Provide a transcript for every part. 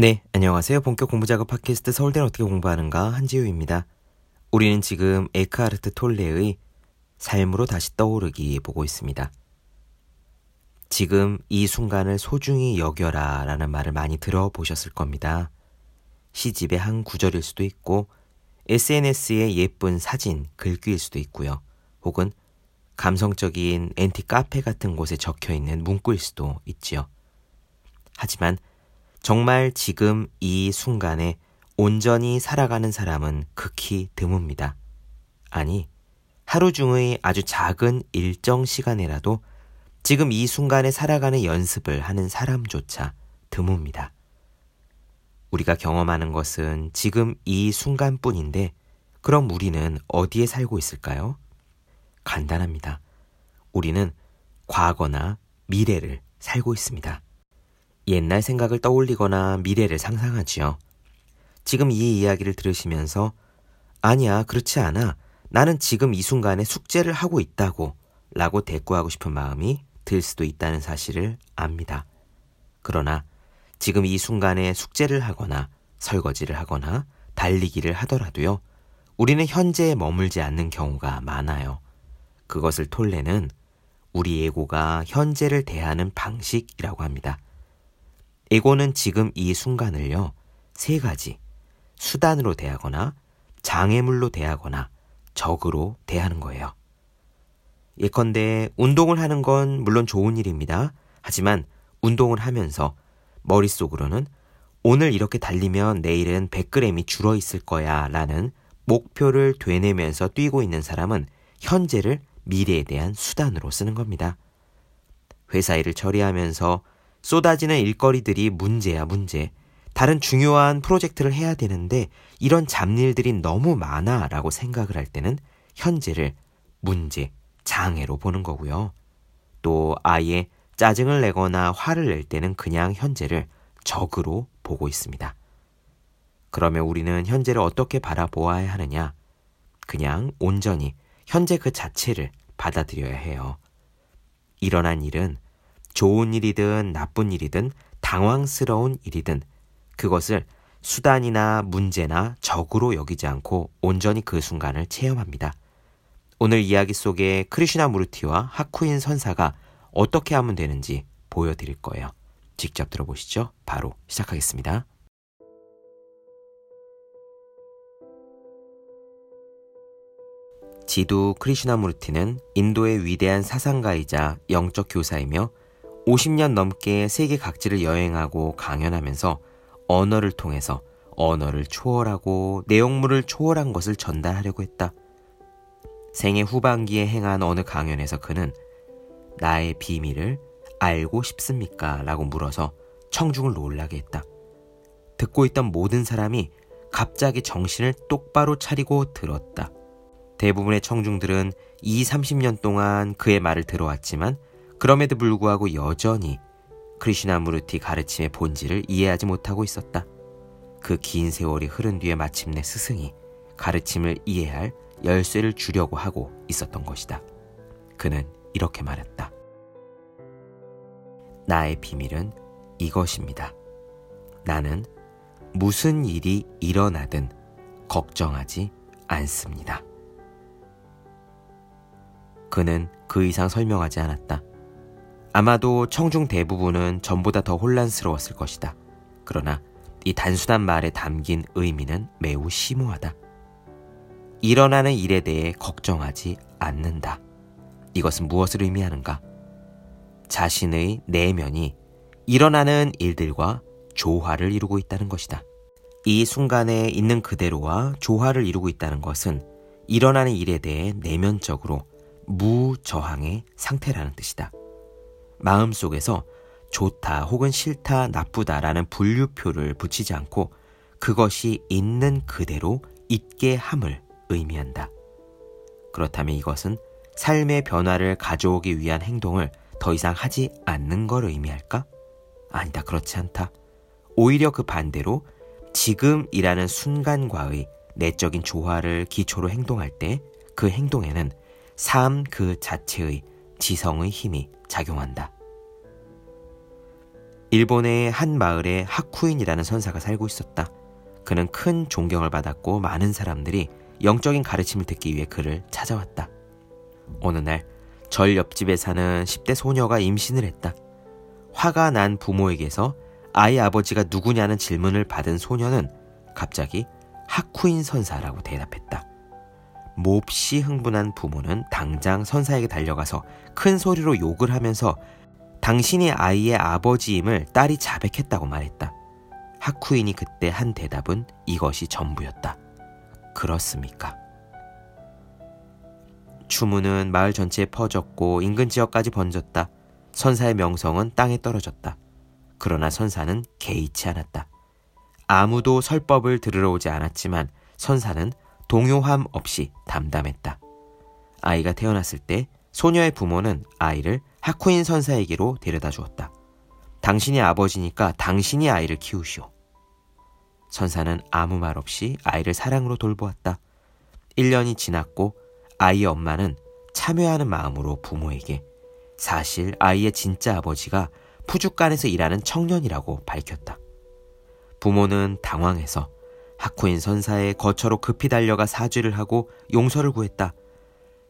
네, 안녕하세요. 본격 공부 작업 팟캐스트 서울대는 어떻게 공부하는가 한지우입니다. 우리는 지금 에크하르트 톨레의 삶으로 다시 떠오르기 보고 있습니다. 지금 이 순간을 소중히 여겨라 라는 말을 많이 들어보셨을 겁니다. 시집의 한 구절일 수도 있고 SNS의 예쁜 사진, 글귀일 수도 있고요. 혹은 감성적인 앤티 카페 같은 곳에 적혀 있는 문구일 수도 있지요. 하지만 정말 지금 이 순간에 온전히 살아가는 사람은 극히 드뭅니다. 아니, 하루 중의 아주 작은 일정 시간에라도 지금 이 순간에 살아가는 연습을 하는 사람조차 드뭅니다. 우리가 경험하는 것은 지금 이 순간뿐인데, 그럼 우리는 어디에 살고 있을까요? 간단합니다. 우리는 과거나 미래를 살고 있습니다. 옛날 생각을 떠올리거나 미래를 상상하지요. 지금 이 이야기를 들으시면서 아니야, 그렇지 않아. 나는 지금 이 순간에 숙제를 하고 있다고 라고 대꾸하고 싶은 마음이 들 수도 있다는 사실을 압니다. 그러나 지금 이 순간에 숙제를 하거나 설거지를 하거나 달리기를 하더라도요, 우리는 현재에 머물지 않는 경우가 많아요. 그것을 톨레는 우리 예고가 현재를 대하는 방식이라고 합니다. 에고는 지금 이 순간을요, 세 가지, 수단으로 대하거나, 장애물로 대하거나, 적으로 대하는 거예요. 예컨대 운동을 하는 건 물론 좋은 일입니다. 하지만 운동을 하면서 머릿속으로는 오늘 이렇게 달리면 내일은 100g이 줄어 있을 거야 라는 목표를 되뇌면서 뛰고 있는 사람은 현재를 미래에 대한 수단으로 쓰는 겁니다. 회사 일을 처리하면서 쏟아지는 일거리들이 문제야, 문제. 다른 중요한 프로젝트를 해야 되는데 이런 잡일들이 너무 많아 라고 생각을 할 때는 현재를 문제, 장애로 보는 거고요. 또 아예 짜증을 내거나 화를 낼 때는 그냥 현재를 적으로 보고 있습니다. 그러면 우리는 현재를 어떻게 바라보아야 하느냐? 그냥 온전히 현재 그 자체를 받아들여야 해요. 일어난 일은 좋은 일이든 나쁜 일이든 당황스러운 일이든 그것을 수단이나 문제나 적으로 여기지 않고 온전히 그 순간을 체험합니다. 오늘 이야기 속에 크리슈나 무르티와 하쿠인 선사가 어떻게 하면 되는지 보여드릴 거예요. 직접 들어보시죠. 바로 시작하겠습니다. 지두 크리슈나 무르티는 인도의 위대한 사상가이자 영적 교사이며 50년 넘게 세계 각지를 여행하고 강연하면서 언어를 통해서 언어를 초월하고 내용물을 초월한 것을 전달하려고 했다. 생애 후반기에 행한 어느 강연에서 그는 나의 비밀을 알고 싶습니까? 라고 물어서 청중을 놀라게 했다. 듣고 있던 모든 사람이 갑자기 정신을 똑바로 차리고 들었다. 대부분의 청중들은 2, 30년 동안 그의 말을 들어왔지만 그럼에도 불구하고 여전히 크리시나무르티 가르침의 본질을 이해하지 못하고 있었다. 그 긴 세월이 흐른 뒤에 마침내 스승이 가르침을 이해할 열쇠를 주려고 하고 있었던 것이다. 그는 이렇게 말했다. 나의 비밀은 이것입니다. 나는 무슨 일이 일어나든 걱정하지 않습니다. 그는 그 이상 설명하지 않았다. 아마도 청중 대부분은 전보다 더 혼란스러웠을 것이다. 그러나 이 단순한 말에 담긴 의미는 매우 심오하다. 일어나는 일에 대해 걱정하지 않는다. 이것은 무엇을 의미하는가? 자신의 내면이 일어나는 일들과 조화를 이루고 있다는 것이다. 이 순간에 있는 그대로와 조화를 이루고 있다는 것은 일어나는 일에 대해 내면적으로 무저항의 상태라는 뜻이다. 마음속에서 좋다 혹은 싫다 나쁘다라는 분류표를 붙이지 않고 그것이 있는 그대로 있게 함을 의미한다. 그렇다면 이것은 삶의 변화를 가져오기 위한 행동을 더 이상 하지 않는 걸 의미할까? 아니다, 그렇지 않다. 오히려 그 반대로 지금이라는 순간과의 내적인 조화를 기초로 행동할 때 그 행동에는 삶 그 자체의 지성의 힘이 작용한다. 일본의 한 마을에 하쿠인이라는 선사가 살고 있었다. 그는 큰 존경을 받았고 많은 사람들이 영적인 가르침을 듣기 위해 그를 찾아왔다. 어느 날 절 옆집에 사는 10대 소녀가 임신을 했다. 화가 난 부모에게서 아이 아버지가 누구냐는 질문을 받은 소녀는 갑자기 하쿠인 선사라고 대답했다. 몹시 흥분한 부모는 당장 선사에게 달려가서 큰 소리로 욕을 하면서 당신이 아이의 아버지임을 딸이 자백했다고 말했다. 하쿠인이 그때 한 대답은 이것이 전부였다. 그렇습니까? 추문은 마을 전체에 퍼졌고 인근 지역까지 번졌다. 선사의 명성은 땅에 떨어졌다. 그러나 선사는 개의치 않았다. 아무도 설법을 들으러 오지 않았지만 선사는 동요함 없이 담담했다. 아이가 태어났을 때 소녀의 부모는 아이를 하쿠인 선사에게로 데려다 주었다. 당신이 아버지니까 당신이 아이를 키우시오. 선사는 아무 말 없이 아이를 사랑으로 돌보았다. 1년이 지났고 아이의 엄마는 참여하는 마음으로 부모에게 사실 아이의 진짜 아버지가 푸주간에서 일하는 청년이라고 밝혔다. 부모는 당황해서 하쿠인 선사의 거처로 급히 달려가 사죄를 하고 용서를 구했다.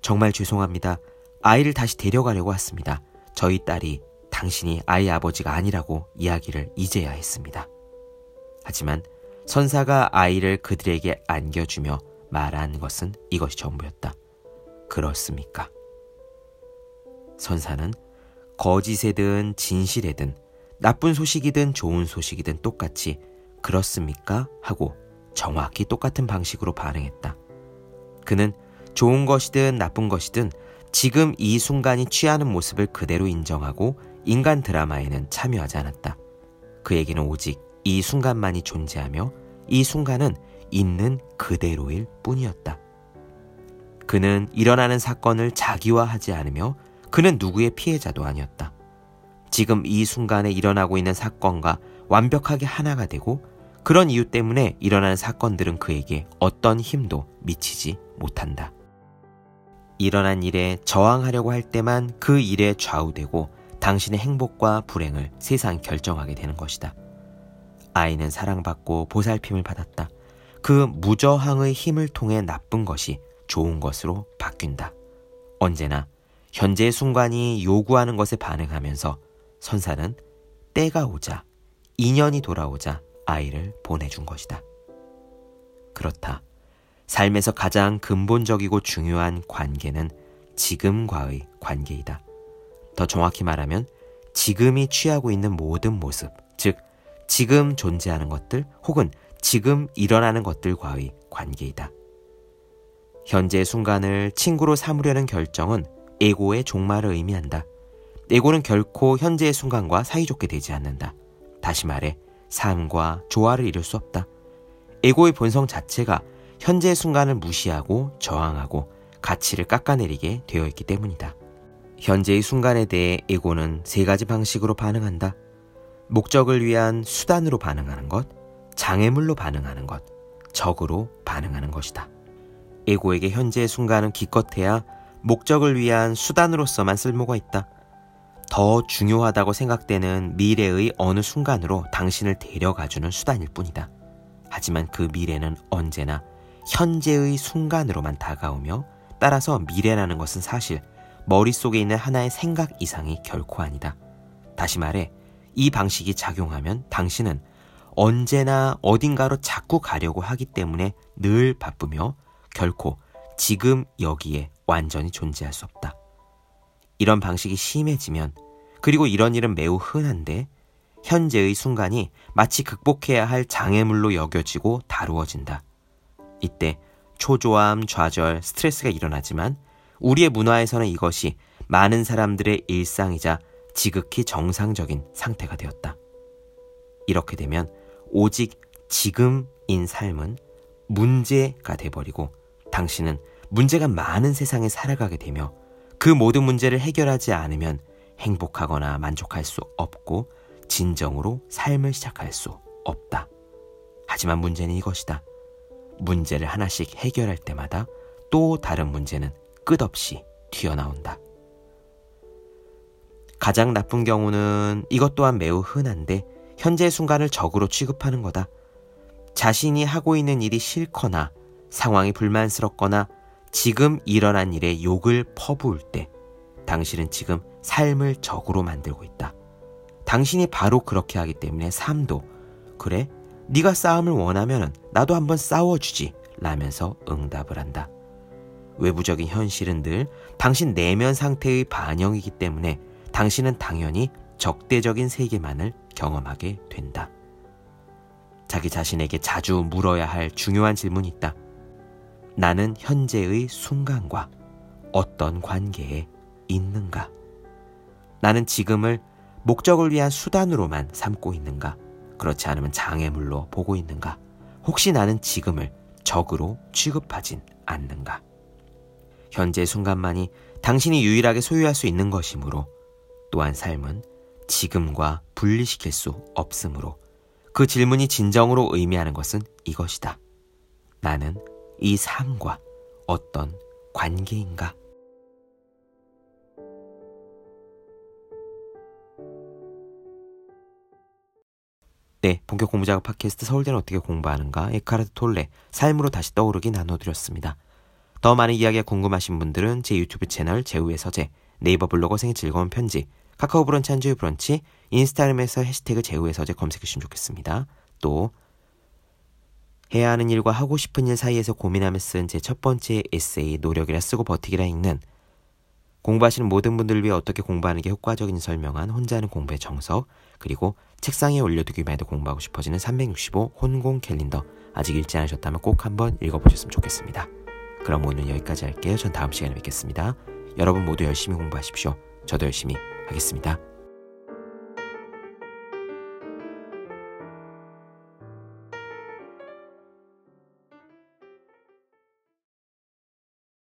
정말 죄송합니다. 아이를 다시 데려가려고 왔습니다. 저희 딸이 당신이 아이 아버지가 아니라고 이야기를 이제야 했습니다. 하지만 선사가 아이를 그들에게 안겨주며 말한 것은 이것이 전부였다. 그렇습니까? 선사는 거짓이든 진실이든 나쁜 소식이든 좋은 소식이든 똑같이 그렇습니까? 하고 정확히 똑같은 방식으로 반응했다. 그는 좋은 것이든 나쁜 것이든 지금 이 순간이 취하는 모습을 그대로 인정하고 인간 드라마에는 참여하지 않았다. 그에게는 오직 이 순간만이 존재하며 이 순간은 있는 그대로일 뿐이었다. 그는 일어나는 사건을 자기화하지 않으며 그는 누구의 피해자도 아니었다. 지금 이 순간에 일어나고 있는 사건과 완벽하게 하나가 되고 그런 이유 때문에 일어나는 사건들은 그에게 어떤 힘도 미치지 못한다. 일어난 일에 저항하려고 할 때만 그 일에 좌우되고 당신의 행복과 불행을 세상 결정하게 되는 것이다. 아이는 사랑받고 보살핌을 받았다. 그 무저항의 힘을 통해 나쁜 것이 좋은 것으로 바뀐다. 언제나 현재의 순간이 요구하는 것에 반응하면서 선사는 때가 오자, 인연이 돌아오자 아이를 보내준 것이다. 그렇다. 삶에서 가장 근본적이고 중요한 관계는 지금과의 관계이다. 더 정확히 말하면 지금이 취하고 있는 모든 모습, 즉, 지금 존재하는 것들 혹은 지금 일어나는 것들과의 관계이다. 현재 순간을 친구로 삼으려는 결정은 에고의 종말을 의미한다. 에고는 결코 현재의 순간과 사이좋게 되지 않는다. 다시 말해, 삶과 조화를 이룰 수 없다. 에고의 본성 자체가 현재의 순간을 무시하고 저항하고 가치를 깎아내리게 되어 있기 때문이다. 현재의 순간에 대해 에고는 세 가지 방식으로 반응한다. 목적을 위한 수단으로 반응하는 것, 장애물로 반응하는 것, 적으로 반응하는 것이다. 에고에게 현재의 순간은 기껏해야 목적을 위한 수단으로서만 쓸모가 있다. 더 중요하다고 생각되는 미래의 어느 순간으로 당신을 데려가주는 수단일 뿐이다. 하지만 그 미래는 언제나 현재의 순간으로만 다가오며 따라서 미래라는 것은 사실 머릿속에 있는 하나의 생각 이상이 결코 아니다. 다시 말해, 이 방식이 작용하면 당신은 언제나 어딘가로 자꾸 가려고 하기 때문에 늘 바쁘며 결코 지금 여기에 완전히 존재할 수 없다. 이런 방식이 심해지면 그리고 이런 일은 매우 흔한데 현재의 순간이 마치 극복해야 할 장애물로 여겨지고 다루어진다. 이때 초조함, 좌절, 스트레스가 일어나지만 우리의 문화에서는 이것이 많은 사람들의 일상이자 지극히 정상적인 상태가 되었다. 이렇게 되면 오직 지금인 삶은 문제가 돼버리고 당신은 문제가 많은 세상에 살아가게 되며 그 모든 문제를 해결하지 않으면 행복하거나 만족할 수 없고 진정으로 삶을 시작할 수 없다. 하지만 문제는 이것이다. 문제를 하나씩 해결할 때마다 또 다른 문제는 끝없이 튀어나온다. 가장 나쁜 경우는 이것 또한 매우 흔한데 현재 순간을 적으로 취급하는 거다. 자신이 하고 있는 일이 싫거나 상황이 불만스럽거나 지금 일어난 일에 욕을 퍼부을 때 당신은 지금 삶을 적으로 만들고 있다. 당신이 바로 그렇게 하기 때문에 삶도 그래 네가 싸움을 원하면 나도 한번 싸워주지 라면서 응답을 한다. 외부적인 현실은 늘 당신 내면 상태의 반영이기 때문에 당신은 당연히 적대적인 세계만을 경험하게 된다. 자기 자신에게 자주 물어야 할 중요한 질문이 있다. 나는 현재의 순간과 어떤 관계에 있는가? 나는 지금을 목적을 위한 수단으로만 삼고 있는가? 그렇지 않으면 장애물로 보고 있는가? 혹시 나는 지금을 적으로 취급하진 않는가? 현재 순간만이 당신이 유일하게 소유할 수 있는 것이므로 또한 삶은 지금과 분리시킬 수 없으므로 그 질문이 진정으로 의미하는 것은 이것이다. 나는 이 삶과 어떤 관계인가? 네, 본격 공부작업 팟캐스트 서울대는 어떻게 공부하는가 에카르트 톨레 삶으로 다시 떠오르기 나눠드렸습니다. 더 많은 이야기가 궁금하신 분들은 제 유튜브 채널 제우의 서재, 네이버 블로거 생의 즐거운 편지, 카카오 브런치 한주의 브런치, 인스타그램에서 해시태그 제우의 서재 검색해주시면 좋겠습니다. 또 해야 하는 일과 하고 싶은 일 사이에서 고민하며 쓴 제 첫 번째 에세이 노력이라 쓰고 버티기라 읽는 공부하시는 모든 분들을 위해 어떻게 공부하는 게 효과적인지 설명한 혼자 하는 공부의 정석 그리고 책상에 올려두기만 해도 공부하고 싶어지는 365 혼공 캘린더 아직 읽지 않으셨다면 꼭 한번 읽어보셨으면 좋겠습니다. 그럼 오늘 여기까지 할게요. 전 다음 시간에 뵙겠습니다. 여러분 모두 열심히 공부하십시오. 저도 열심히 하겠습니다.